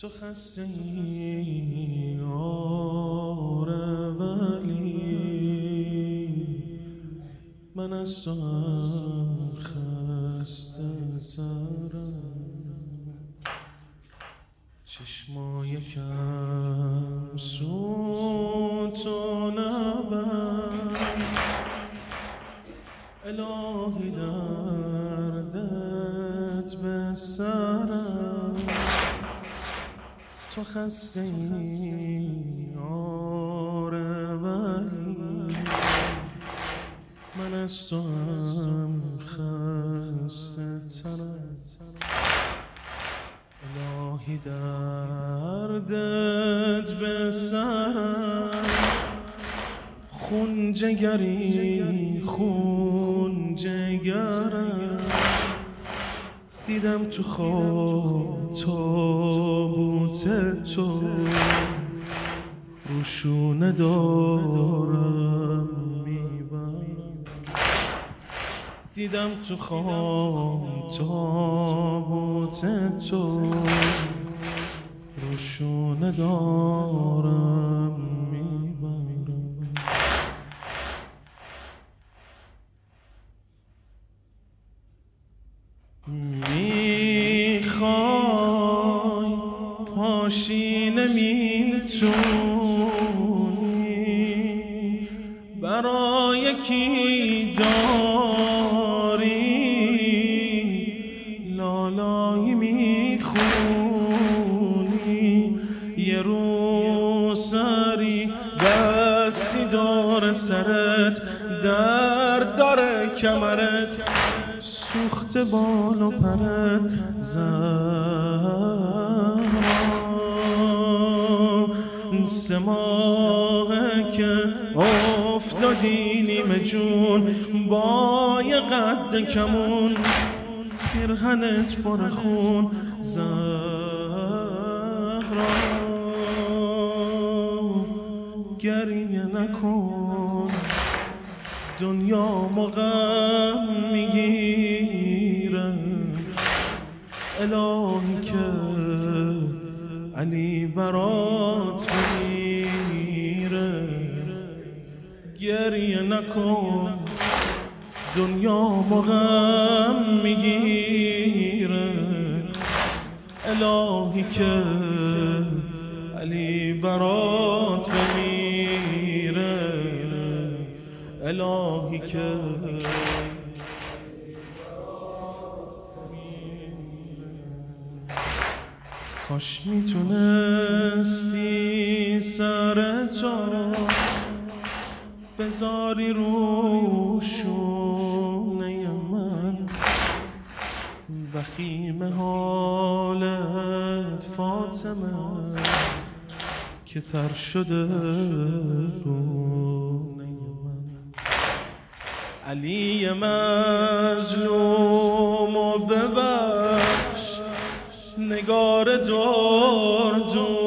تو خسته ای آره ولی من از تو هم خسته ترم چشمای کم سو تو نبر الهی سرم تو خسته آره ولی من از تو هم خسته ترم. الهی دردت به سرم. خون جگری خون جگرم. دیدم تو خواب تابوت تو. روشونه دارم می‌برم دیدم تو خواب تابوت تو. روشونه دارم پاشی نمی‌تونی برای کی داری؟ لالایی می‌خونی؟ یه رو سری دستی داره سرت درد داره کمرت سوخت بال و پرت زهرا سه که افتادی نیمه جون با یه قد کمون پیرهنت پر خون زهرا. گریه نکن دنیا مغم می‌گیره. الهی که علی برات نکن. دنیا مغم می‌گیره. الهی که علی برات بمیره. الهی که کاش می‌تونستی سر تو بذاری رو شونه من. وخیم حالت فاطمه که تر شده رونه من. علی مظلوم و ببخش نگار دردونه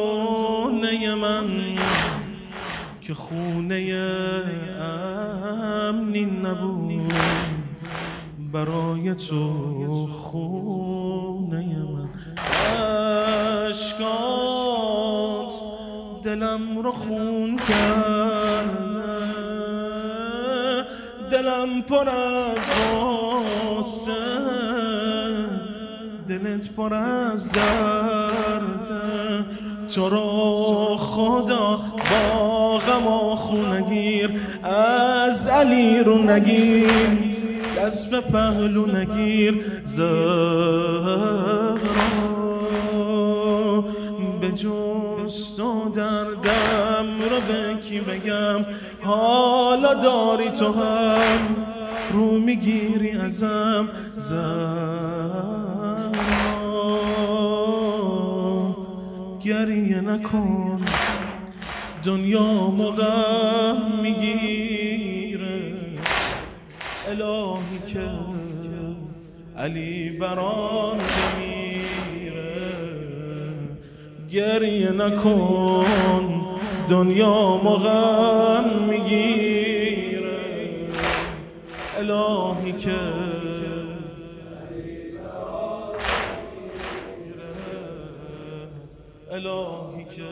که خونه امنی نبود. برای تو خونه من. اشکات دلم رو خون کرده. دلم پر از غصه. دلت پر از درده تو رو خدا با غم و خونگیر از علی رو نگیر دست به پهلو نگیر. زهرا به جست و دردم رو به کی بگم؟ حالا داری تو هم رو می‌گیری ازم. زهرا گریه نکن. دنیا مغم می‌گیره. الهی که علی بران بمیره گریه نکن. دنیا مغم می‌گیره. الهی که الهی که